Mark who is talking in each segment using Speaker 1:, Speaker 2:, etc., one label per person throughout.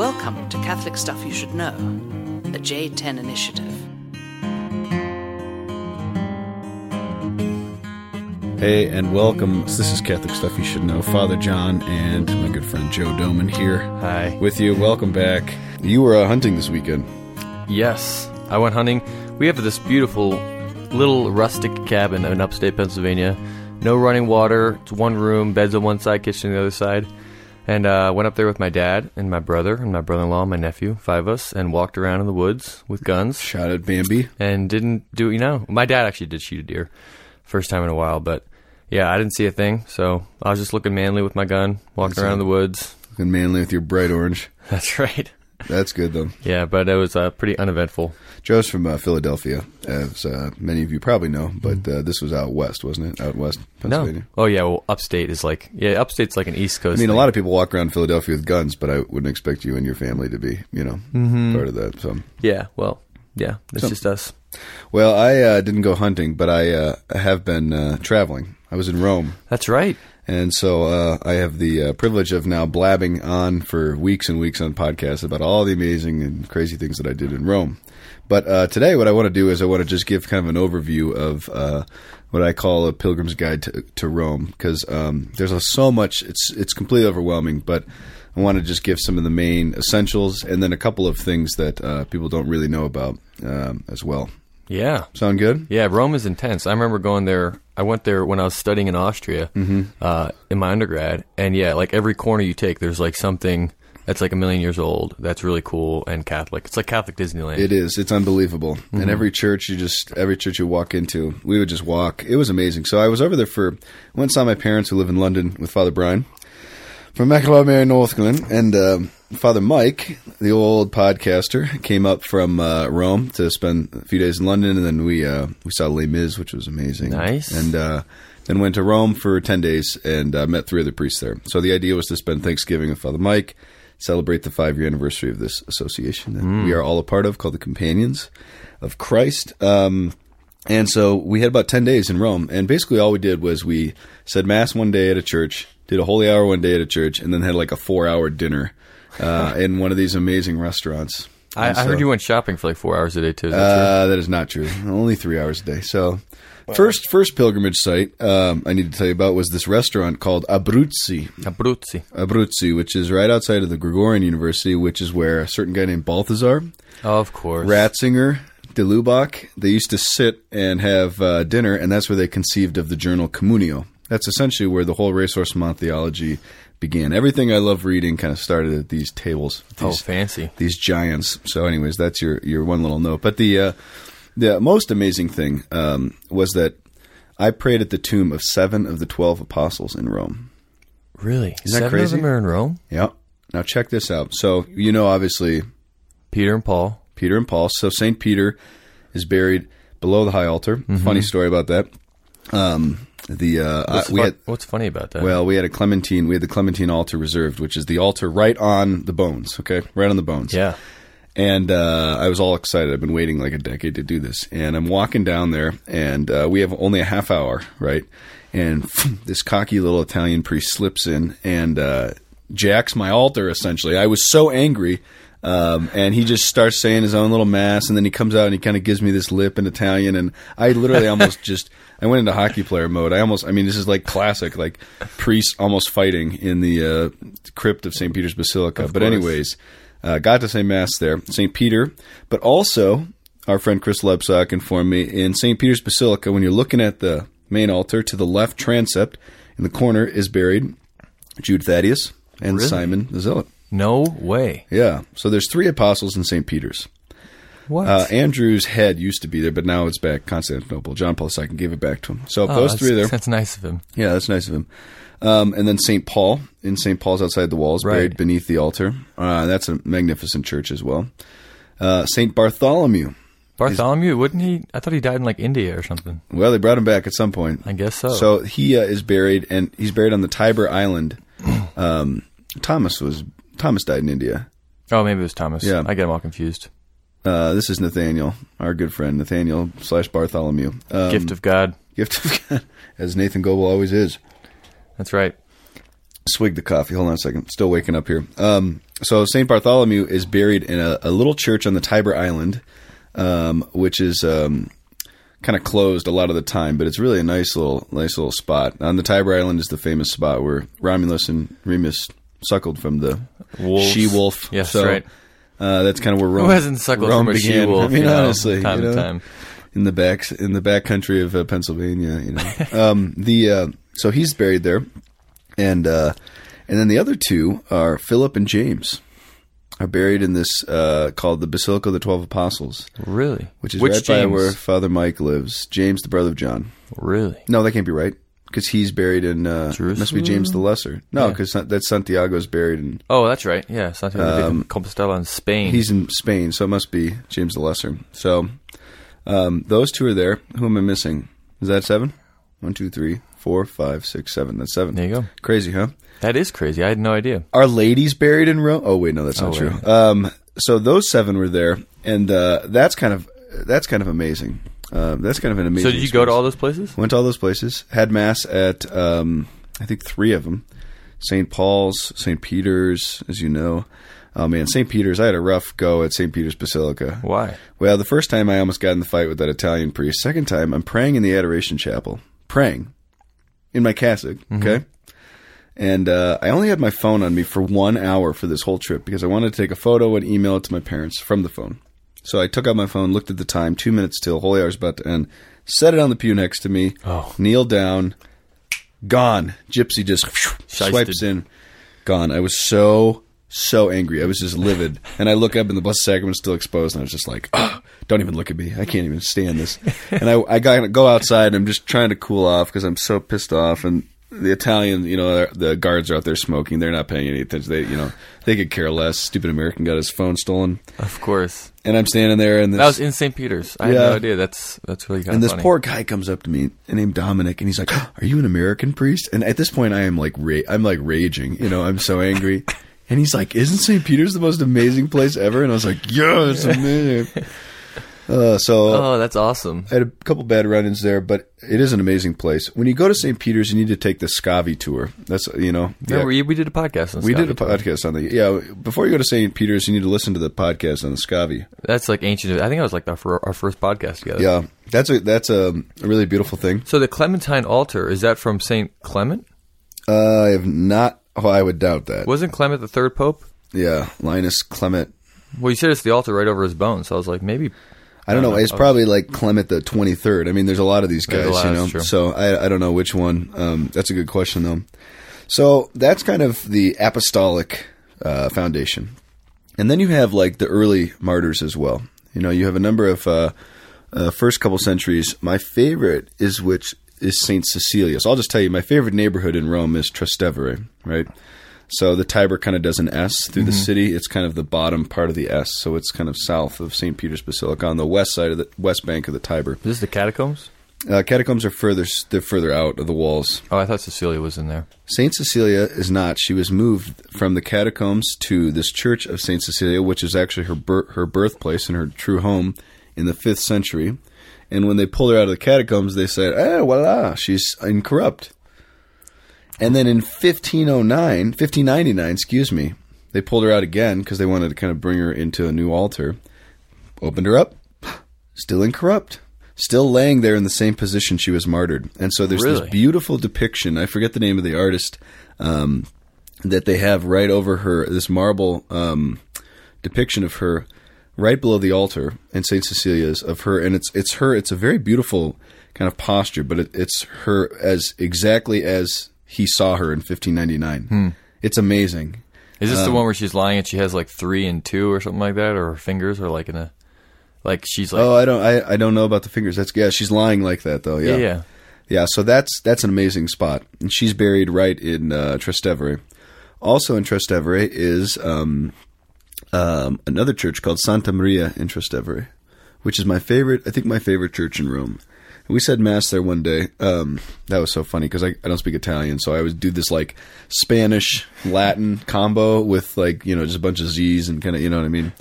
Speaker 1: Welcome to Catholic Stuff You Should Know, the J10 Initiative.
Speaker 2: Hey, and welcome. This is Catholic Stuff You Should Know. Father John and my good friend Joe Doman here
Speaker 3: Hi.
Speaker 2: with you. Welcome back. You were uh, hunting this weekend.
Speaker 3: Yes, I went hunting. We have this beautiful little rustic cabin in upstate Pennsylvania. No running water. It's one room, beds on one side, kitchen on the other side. And uh, went up there with my dad and my brother and my brother-in-law, and my nephew, five of us, and walked around in the woods with guns
Speaker 2: Shot at Bambi.
Speaker 3: and didn't do. You know, my dad actually did shoot a deer, first time in a while, but yeah, I didn't see a thing. So I was just looking manly with my gun, walking
Speaker 2: That's
Speaker 3: around
Speaker 2: it.
Speaker 3: the woods.
Speaker 2: Looking manly with your bright orange.
Speaker 3: That's right.
Speaker 2: That's good, though.
Speaker 3: Yeah, but it was uh, pretty uneventful.
Speaker 2: Joe's from uh, Philadelphia, as uh, many of you probably know, but uh, this was out west, wasn't it? Out west Pennsylvania.
Speaker 3: No. Oh yeah. Well, upstate is like yeah, upstate's like an East Coast.
Speaker 2: I mean, a lot of people walk around Philadelphia with guns, but I wouldn't expect you and your family to be, you know,
Speaker 3: Mm-hmm.
Speaker 2: part of that. So,
Speaker 3: Yeah. Well. Yeah. It's
Speaker 2: Some-
Speaker 3: just us.
Speaker 2: well, I uh, didn't go hunting, but I, uh, have been uh, traveling. I was in Rome.
Speaker 3: That's right.
Speaker 2: And so uh, I have the uh, privilege of now blabbing on for weeks and weeks on podcasts about all the amazing and crazy things that I did in Rome. But uh, today, what I want to do is I want to just give kind of an overview of uh, what I call a pilgrim's guide to, to Rome, because um, there's a, so much. It's it's completely overwhelming, but I want to just give some of the main essentials and then a couple of things that uh, people don't really know about um, as well.
Speaker 3: Yeah.
Speaker 2: Sound good?
Speaker 3: Yeah. Rome is intense. I remember going there. I went there when I was studying in Austria
Speaker 2: Mm-hmm.
Speaker 3: uh, in my undergrad, and yeah, like every corner you take, there's like something that's like a million years old. That's really cool and Catholic. It's like Catholic Disneyland.
Speaker 2: It is. It's unbelievable. And every church you just every church you walk into, we would just walk. It was amazing. So I was over there for I went and saw my parents who live in London with Father Brian from Macklemore, Northland, and um Father Mike, the old podcaster, came up from uh, Rome to spend a few days in London, and then we uh, we saw Les Mis, which was amazing.
Speaker 3: Nice.
Speaker 2: And uh, then went to Rome for ten days and uh, met three other priests there. So the idea was to spend Thanksgiving with Father Mike, celebrate the five year anniversary of this association that we are all a part of, called the Companions of Christ. Um, and so we had about 10 days in Rome. And basically, all we did was we said Mass one day at a church, did a holy hour one day at a church, and then had like a four hour dinner uh, in one of these amazing restaurants.
Speaker 3: I,
Speaker 2: And
Speaker 3: I heard you went shopping for like four hours a day too. Is that
Speaker 2: uh, that is not true. Only three hours a day. So, first first pilgrimage site um, I need to tell you about was this restaurant called Abruzzi.
Speaker 3: Abruzzi.
Speaker 2: Abruzzi, which is right outside of the Gregorian University, which is where a certain guy named Balthasar,
Speaker 3: Of course.
Speaker 2: Ratzinger, de Lubac, they used to sit and have uh, dinner, and that's where they conceived of the journal Communio. That's essentially where the whole ressourcement theology began. Everything I love reading kind of started at these tables.
Speaker 3: Oh,
Speaker 2: These,
Speaker 3: fancy.
Speaker 2: these giants. So, anyways, that's your your one little note. But the uh, the most amazing thing um, was that I prayed at the tomb of seven of the twelve apostles in Rome.
Speaker 3: Really?
Speaker 2: Isn't that
Speaker 3: Seven
Speaker 2: crazy?
Speaker 3: of them are in Rome.
Speaker 2: Yep. Now check this out. So you know, obviously,
Speaker 3: Peter and Paul.
Speaker 2: Peter and Paul. So Saint Peter is buried below the high altar. Funny story about that. Um, the uh,
Speaker 3: What's,
Speaker 2: we had
Speaker 3: what's funny about that?
Speaker 2: well, we had a Clementine. We had the Clementine altar reserved, which is the altar right on the bones. Okay, right on the bones.
Speaker 3: yeah.
Speaker 2: And uh, I was all excited. I've been waiting like a decade to do this. And I'm walking down there, and uh, we have only a half hour, right? And this cocky little Italian priest slips in and uh, jacks my altar, essentially. I was so angry. Um, and he just starts saying his own little mass, and then he comes out and he kind of gives me this lip in Italian, and I literally almost just I went into hockey player mode. I almost I mean this is like classic like priests almost fighting in the uh, crypt of St. Peter's Basilica. but
Speaker 3: course.
Speaker 2: anyways, uh, got to say mass there, St. Peter, but also our friend Chris Lebsock informed me in St. Peter's Basilica when you're looking at the main altar to the left transept in the corner is buried Jude Thaddeus and
Speaker 3: Really?
Speaker 2: Simon the Zealot.
Speaker 3: No way.
Speaker 2: Yeah. So there's three apostles in St. Peter's.
Speaker 3: What?
Speaker 2: Uh, Andrew's head used to be there, but now it's back Constantinople. John Paul II gave it back to him. So
Speaker 3: Oh,
Speaker 2: those three there.
Speaker 3: That's nice of him.
Speaker 2: Yeah, that's nice of him. Um, and then St. Paul in St. Paul's outside the walls,
Speaker 3: Right.
Speaker 2: buried beneath the altar. Uh, that's a magnificent church as well. Uh, St. Bartholomew.
Speaker 3: Bartholomew, wouldn't he? I thought he died in like India or something.
Speaker 2: Well, they brought him back at some point.
Speaker 3: I guess so.
Speaker 2: So he uh, is buried, and he's buried on the Tiber Island. Um, Thomas was Thomas died in India.
Speaker 3: oh, maybe it was Thomas.
Speaker 2: Yeah.
Speaker 3: I get them all confused.
Speaker 2: Uh, this is Nathaniel, our good friend Nathaniel slash Bartholomew. Um,
Speaker 3: Gift of God.
Speaker 2: gift of God, as Nathan Goebel always is.
Speaker 3: That's right.
Speaker 2: Swig the coffee. Hold on a second. Still waking up here. Um, so Saint Bartholomew is buried in a, a little church on the Tiber Island, um, which is um, kind of closed a lot of the time, but it's really a nice little nice little spot. On the Tiber Island is the famous spot where Romulus and Remus suckled from the she wolf.
Speaker 3: Yes,
Speaker 2: so,
Speaker 3: right.
Speaker 2: Uh, that's kind of where Rome,
Speaker 3: Who hasn't suckled
Speaker 2: Rome
Speaker 3: from a
Speaker 2: began.
Speaker 3: she-wolf,
Speaker 2: I mean,
Speaker 3: you know,
Speaker 2: honestly,
Speaker 3: time
Speaker 2: you
Speaker 3: to
Speaker 2: know,
Speaker 3: time.
Speaker 2: in the back in the back country of uh, Pennsylvania. You know, um, the uh, so he's buried there, and uh, and then the other two are Philip and James are buried in this uh, called the Basilica of the Twelve Apostles,
Speaker 3: Really?
Speaker 2: which is
Speaker 3: Which
Speaker 2: right by where Father Mike lives. James, the brother of John.
Speaker 3: Really?
Speaker 2: No, that can't be right because he's buried in uh, must be James the Lesser. No,
Speaker 3: Yeah.
Speaker 2: because that's Santiago's buried in
Speaker 3: Oh, that's right. Yeah, Santiago de Compostela in Spain.
Speaker 2: Um, He's in Spain, so it must be James the Lesser. So um, those two are there. Who am I missing? Is that seven? One, two, three, four, five, six, seven. That's seven.
Speaker 3: There you go.
Speaker 2: Crazy, huh?
Speaker 3: that is crazy. I had no idea.
Speaker 2: Are ladies buried in Rome? Oh wait, no, that's not
Speaker 3: Oh,
Speaker 2: true. Um, so those seven were there, and uh, that's kind of that's kind of amazing. Uh, that's kind of an amazing.
Speaker 3: So did you go to all those places?
Speaker 2: Went to all those places. Had mass at um, I think three of them: St. Paul's, St. Peter's, as you know. Oh man, St. Peter's. I had a rough go at St. Peter's Basilica.
Speaker 3: Why?
Speaker 2: Well, the first time I almost got in the fight with that Italian priest. Second time, I'm praying in the Adoration Chapel, praying in my cassock. Okay. And uh, I only had my phone on me for one hour for this whole trip because I wanted to take a photo and email it to my parents from the phone. So I took out my phone, looked at the time, two minutes till holy hour's about to end, set it on the pew next to me,
Speaker 3: Oh.
Speaker 2: kneeled down, gone. Gypsy just swipes in, gone. I was so so angry. I was just livid, and I look up and the Blessed Sacrament's still exposed, and I was just like, oh, "Don't even look at me. I can't even stand this." and I I got go outside. and I'm just trying to cool off because I'm so pissed off, and the Italian, you know, the guards are out there smoking. They're not paying any attention. They, you know, they could care less. Stupid American got his phone stolen,
Speaker 3: Of course.
Speaker 2: and I'm standing there, and this,
Speaker 3: That was in St. Peter's. I had no idea. That's that's really kind
Speaker 2: and this
Speaker 3: funny.
Speaker 2: poor guy comes up to me named Dominic, and he's like, "Are you an American priest?" And at this point, I am like, ra- I'm like raging. You know, I'm so angry. And he's like, "Isn't St. Peter's the most amazing place ever?" And I was like, "Yeah, it's amazing." Uh, so
Speaker 3: Oh, that's awesome.
Speaker 2: I had a couple bad run-ins there, but it is an amazing place. When you go to St. Peter's, you need to take the Scavi tour. That's you know,
Speaker 3: Yeah, we, we did a podcast on
Speaker 2: we did a
Speaker 3: Scavi.
Speaker 2: podcast on the yeah. Before you go to St. Peter's, you need to listen to the podcast on the Scavi.
Speaker 3: That's like ancient. I think it was like our, our first podcast together.
Speaker 2: Yeah, that's a that's a, really beautiful thing.
Speaker 3: So the Clementine altar is that from Saint Clement?
Speaker 2: Uh, I have not. Oh, I would doubt that.
Speaker 3: Wasn't Clement the third pope?
Speaker 2: Yeah, Linus Clement.
Speaker 3: Well, you said it's the altar right over his bones. So I was like, maybe.
Speaker 2: I don't know. It's probably like Clement the twenty third. I mean, there's a lot of these guys,
Speaker 3: lot,
Speaker 2: you know. So I I don't know which one. Um, that's a good question though. So that's kind of the apostolic uh, foundation, and then you have like the early martyrs as well. You know, you have a number of uh, uh, first couple centuries. My favorite is which is Saint Cecilia. So I'll just tell you, my favorite neighborhood in Rome is Trastevere, right? So the Tiber kind of does an S through the city. It's kind of the bottom part of the S, so it's kind of south of St. Peter's Basilica on the west side of the west bank of the Tiber.
Speaker 3: Is this the catacombs?
Speaker 2: Uh, catacombs are further they're further out of the walls.
Speaker 3: Oh, I thought Cecilia was in there.
Speaker 2: Saint Cecilia is not. She was moved from the catacombs to this church of Saint Cecilia, which is actually her her birthplace and her true home in the fifth century. And when they pulled her out of the catacombs, they said, "Eh, voila, she's incorrupt." And then in 1509, 1599, excuse me, they pulled her out again because they wanted to kind of bring her into a new altar. Opened her up, still incorrupt, still laying there in the same position she was martyred. And so there's
Speaker 3: Really?
Speaker 2: this beautiful depiction. I forget the name of the artist um, that they have right over her. This marble um, depiction of her right below the altar in Saint Cecilia's of her, and it's it's her. It's a very beautiful kind of posture, but it, it's her as exactly as he saw her in 1599. It's amazing.
Speaker 3: Is this
Speaker 2: Um,
Speaker 3: the one where she's lying and she has like three and two or something like that, or her fingers are like in a, like she's like,
Speaker 2: Oh, I don't. I, I don't know about the fingers. That's yeah. She's lying like that though.
Speaker 3: yeah, yeah.
Speaker 2: Yeah, so that's that's an amazing spot, and she's buried right in uh, Trastevere. Also in Trastevere is um, um, another church called Santa Maria in Trastevere, which is my favorite. I think my favorite church in Rome. We said mass there one day. Um, that was so funny because I, I don't speak Italian, so I would do this like Spanish Latin combo with like you know just a bunch of Z's and kind of you know what I mean.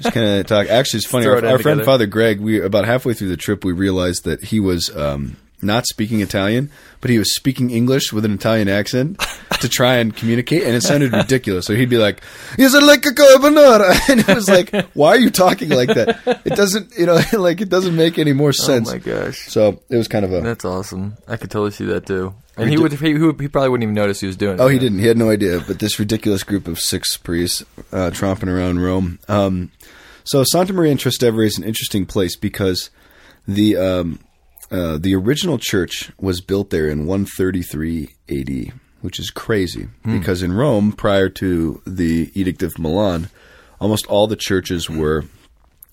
Speaker 2: Just kind of talk. Actually, it's funny. Our,
Speaker 3: it
Speaker 2: our friend. Father Greg, we about halfway through the trip, we realized that he was um, not speaking Italian, but he was speaking English with an Italian accent. To try and communicate, and it sounded ridiculous. So he'd be like, "Is it like a carbonara?" And it was like, "Why are you talking like that? It doesn't, you know, like it doesn't make any more sense."
Speaker 3: Oh my gosh.
Speaker 2: So it was kind of a.
Speaker 3: That's awesome. I could totally see that too. And he would he, would- he probably wouldn't even notice he was doing it.
Speaker 2: Oh, he didn't. He had no idea. But this ridiculous group of six priests uh, tromping around Rome. Um, so Santa Maria in Trastevere is an interesting place because the um, uh, the original church was built there in 133 AD, which is crazy because in Rome, prior to the Edict of Milan, almost all the churches were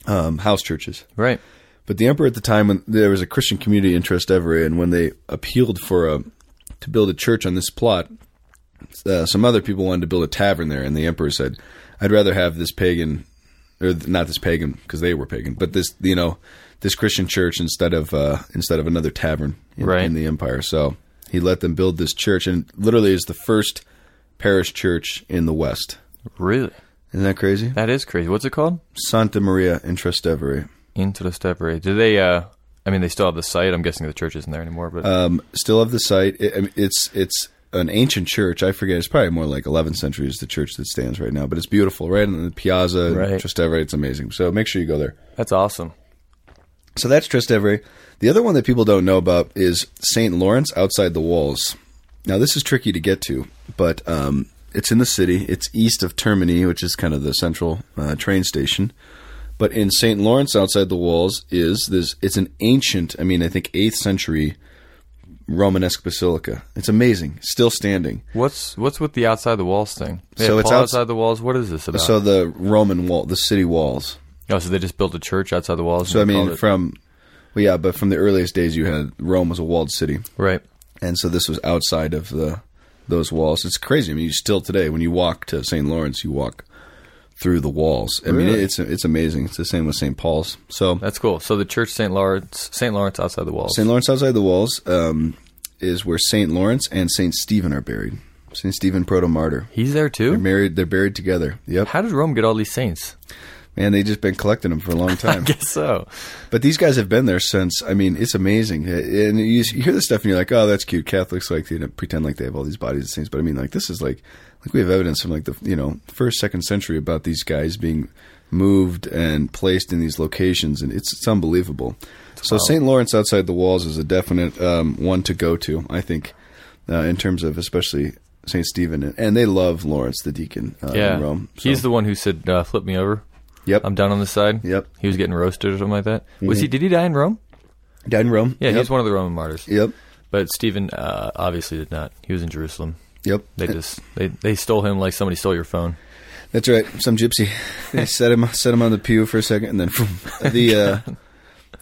Speaker 2: um, house churches.
Speaker 3: Right.
Speaker 2: But the emperor at the time, when there was a Christian community in Trastevere, and when they appealed for a to build a church on this plot, uh, some other people wanted to build a tavern there, and the emperor said, "I'd rather have this pagan, or th- not this pagan because they were pagan, but this you know this Christian church instead of uh, instead of another tavern in,
Speaker 3: Right.
Speaker 2: in the empire." So he let them build this church, and literally is the first parish church in the West.
Speaker 3: Really?
Speaker 2: Isn't that crazy?
Speaker 3: That is crazy. What's it called?
Speaker 2: Santa Maria in Trastevere.
Speaker 3: Into the Steppery. Do they? uh I mean, they still have the site. I'm guessing the church isn't there anymore. But
Speaker 2: um, still have the site. It, I mean, it's it's an ancient church. I forget. It's probably more like 11th century is the church that stands right now, but it's beautiful, right in the piazza, in
Speaker 3: Right.
Speaker 2: Trastevere. It's amazing. So make sure you go there.
Speaker 3: that's awesome.
Speaker 2: So that's Trastevere. The other one that people don't know about is St. Lawrence outside the walls. Now this is tricky to get to, but um, it's in the city. It's east of Termini, which is kind of the central uh, train station. But in St. Lawrence outside the walls is this. It's an ancient. I mean, I think eighth century Romanesque basilica. It's amazing, still standing.
Speaker 3: What's what's with the outside the walls thing? They
Speaker 2: So it's
Speaker 3: Paul outside the walls. What is this about?
Speaker 2: So the Roman wall, the city walls.
Speaker 3: Oh, so they just built a church outside the walls.
Speaker 2: So I mean, from well, yeah, but from the earliest days, you had Rome was a walled city.
Speaker 3: right.
Speaker 2: and so this was outside of the those walls. It's crazy. I mean, you still today when you walk to St. Lawrence, you walk through the walls. I mean, it's it's amazing. It's the same with St. Paul's. So
Speaker 3: That's cool. So the church St. Lawrence, St. Lawrence outside the walls.
Speaker 2: St. Lawrence outside the walls um, is where St. Lawrence and St. Stephen are buried. St. Stephen proto-martyr.
Speaker 3: He's there
Speaker 2: They're
Speaker 3: too.
Speaker 2: married. They're buried together. Yep.
Speaker 3: How did Rome get all these saints?
Speaker 2: Man, they just been collecting them for a long time.
Speaker 3: I guess so.
Speaker 2: But these guys have been there since. I mean, it's amazing. And you, you hear this stuff, and you're like, "Oh, that's cute." Catholics like you know, pretend like they have all these bodies of saints, but I mean, like this is like, like we have evidence from like the you know first, second century about these guys being moved and placed in these locations, and it's it's unbelievable. So
Speaker 3: wild.
Speaker 2: St. Lawrence outside the walls is a definite um, one to go to. I think, uh, in terms of especially St. Stephen, and they love Lawrence the deacon uh,
Speaker 3: Yeah.
Speaker 2: in Rome.
Speaker 3: He's the one who said, uh, "Flip me over.
Speaker 2: Yep,
Speaker 3: I'm down on this side."
Speaker 2: yep,
Speaker 3: He was getting roasted or something like that. Was he? Did he die in Rome?
Speaker 2: died in Rome.
Speaker 3: Yeah,
Speaker 2: yep.
Speaker 3: he was one of the Roman martyrs.
Speaker 2: Yep,
Speaker 3: But Stephen uh, obviously did not. He was in Jerusalem.
Speaker 2: yep.
Speaker 3: They just they they stole him like somebody stole your phone.
Speaker 2: That's right. Some gypsy. They set him set him on the pew for a second, and then the uh,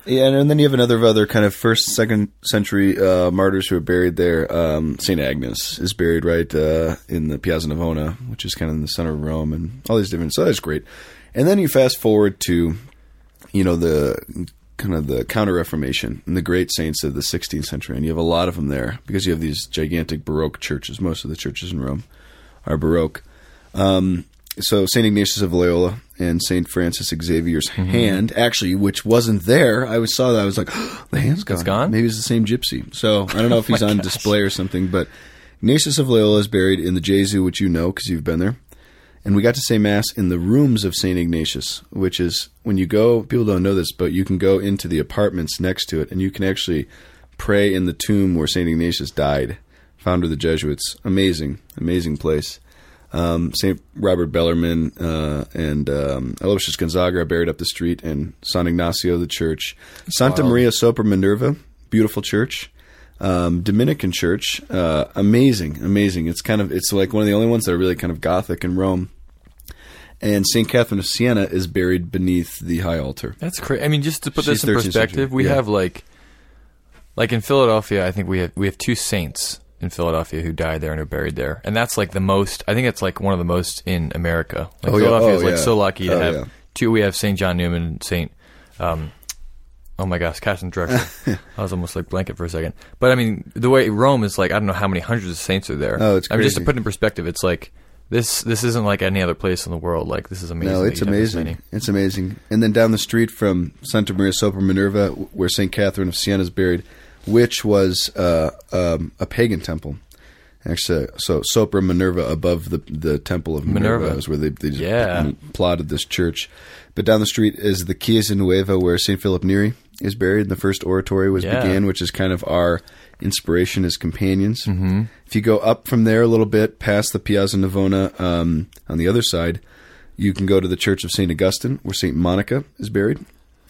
Speaker 2: yeah, and then you have another other kind of first, second century uh, martyrs who are buried there. Um, Saint Agnes is buried right uh, in the Piazza Navona, which is kind of in the center of Rome, and all these different. So that's great. And then you fast forward to, you know, the kind of the Counter Reformation and the great saints of the 16th century, and you have a lot of them there because you have these gigantic Baroque churches. Most of the churches in Rome are Baroque. Um, so Saint Ignatius of Loyola and Saint Francis Xavier's
Speaker 3: Mm-hmm.
Speaker 2: hand, actually, which wasn't there. I was saw that. I was like, the hand's gone.
Speaker 3: gone?
Speaker 2: Maybe it's the same gypsy. So I don't know if he's on display or something. But Ignatius of Loyola is buried in the Gesù, which you know because you've been there. And we got to say mass in the rooms of Saint Ignatius, which is when you go. People don't know this, but you can go into the apartments next to it, and you can actually pray in the tomb where Saint Ignatius died, founder of the Jesuits. Amazing, amazing place. Um, Saint Robert Bellarmine uh, and um, Aloysius Gonzaga are buried up the street, and San Ignacio, the church. Santa
Speaker 3: wild.
Speaker 2: Maria sopra Minerva, beautiful church. Um, Dominican church, uh, amazing, amazing. It's kind of it's like one of the only ones that are really kind of Gothic in Rome. And Saint Catherine of Siena is buried beneath the high altar.
Speaker 3: That's crazy. I mean, just to put
Speaker 2: She's
Speaker 3: this in perspective,
Speaker 2: century,
Speaker 3: we
Speaker 2: yeah.
Speaker 3: have like, like in Philadelphia, I think we have we have two saints in Philadelphia who died there and are buried there, and that's like the most. I think it's like one of the most in America. Like
Speaker 2: Oh, yeah.
Speaker 3: Philadelphia
Speaker 2: Oh,
Speaker 3: is like
Speaker 2: yeah.
Speaker 3: so lucky to
Speaker 2: Oh,
Speaker 3: have
Speaker 2: yeah.
Speaker 3: two. We have Saint John Neumann and Saint. Um, oh my gosh, Katharine Drexel. I was almost like blanket for a second, but I mean the way Rome is like I don't know how many hundreds of saints are there.
Speaker 2: Oh, it's
Speaker 3: I mean, just to put it in perspective, it's like. This this isn't like any other place in the world. Like this is amazing.
Speaker 2: No, it's
Speaker 3: you have this
Speaker 2: amazing. It's amazing. And then down the street from Santa Maria sopra Minerva, where Saint Catherine of Siena is buried, which was uh, um, a pagan temple, Actually, so Sopra Minerva above the the temple of Minerva,
Speaker 3: Minerva.
Speaker 2: is where they, they just
Speaker 3: Yeah.
Speaker 2: plotted this church. But down the street is the Chiesa Nuova, where Saint Philip Neri is buried. And the first oratory was
Speaker 3: Yeah.
Speaker 2: began, which is kind of our inspiration as companions. Mm-hmm. If you go up from there a little bit, past the Piazza Navona, um, on the other side, you can go to the Church of Saint Augustine, where Saint Monica is buried.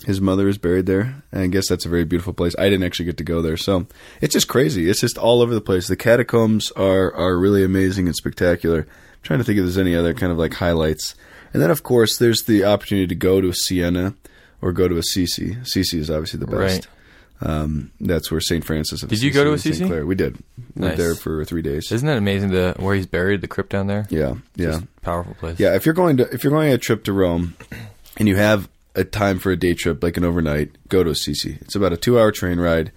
Speaker 2: His mother is buried there. And I guess that's a very beautiful place. I didn't actually get to go there, so it's just crazy. It's just all over the place. The catacombs are are really amazing and spectacular. I'm trying to think if there's any other kind of like highlights. And then, of course, there's the opportunity to go to Siena or go to Assisi. Assisi is obviously the best. Um, that's where Saint Francis. Of
Speaker 3: Did you go to Assisi?
Speaker 2: Clare. We did.
Speaker 3: Nice.
Speaker 2: Went there for three days.
Speaker 3: Isn't that amazing? The where he's buried, the crypt down there.
Speaker 2: yeah, yeah.
Speaker 3: Powerful place.
Speaker 2: Yeah, if you're going to if you're going on a trip to Rome and you have a time for a day trip like an overnight, go to Assisi. It's about a 2-hour train ride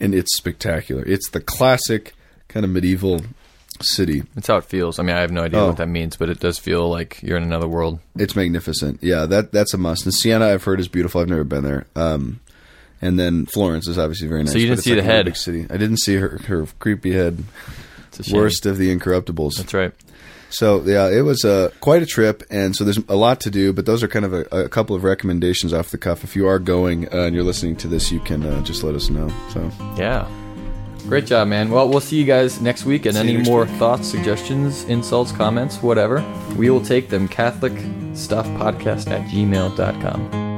Speaker 2: and it's spectacular. It's the classic kind of medieval city.
Speaker 3: That's how it feels. I mean, I have no idea
Speaker 2: Oh.
Speaker 3: what that means, but it does feel like you're in another world.
Speaker 2: It's magnificent. Yeah, that that's a must. And Siena I've heard is beautiful. I've never been there. Um and then Florence is obviously very nice.
Speaker 3: So you didn't see
Speaker 2: like
Speaker 3: the head?
Speaker 2: City. I didn't see her her creepy head.
Speaker 3: It's a shame.
Speaker 2: Worst of the incorruptibles.
Speaker 3: That's right.
Speaker 2: So yeah, it was uh, quite a trip, and so there's a lot to do. But those are kind of a, a couple of recommendations off the cuff. If you are going uh, and you're listening to this, you can uh, just let us know. So
Speaker 3: Yeah. Great job, man. Well, we'll see you guys next week. And
Speaker 2: See
Speaker 3: any more
Speaker 2: week.
Speaker 3: thoughts, suggestions, insults, comments, whatever, we will take them. Catholic Stuff Podcast at gmail.com.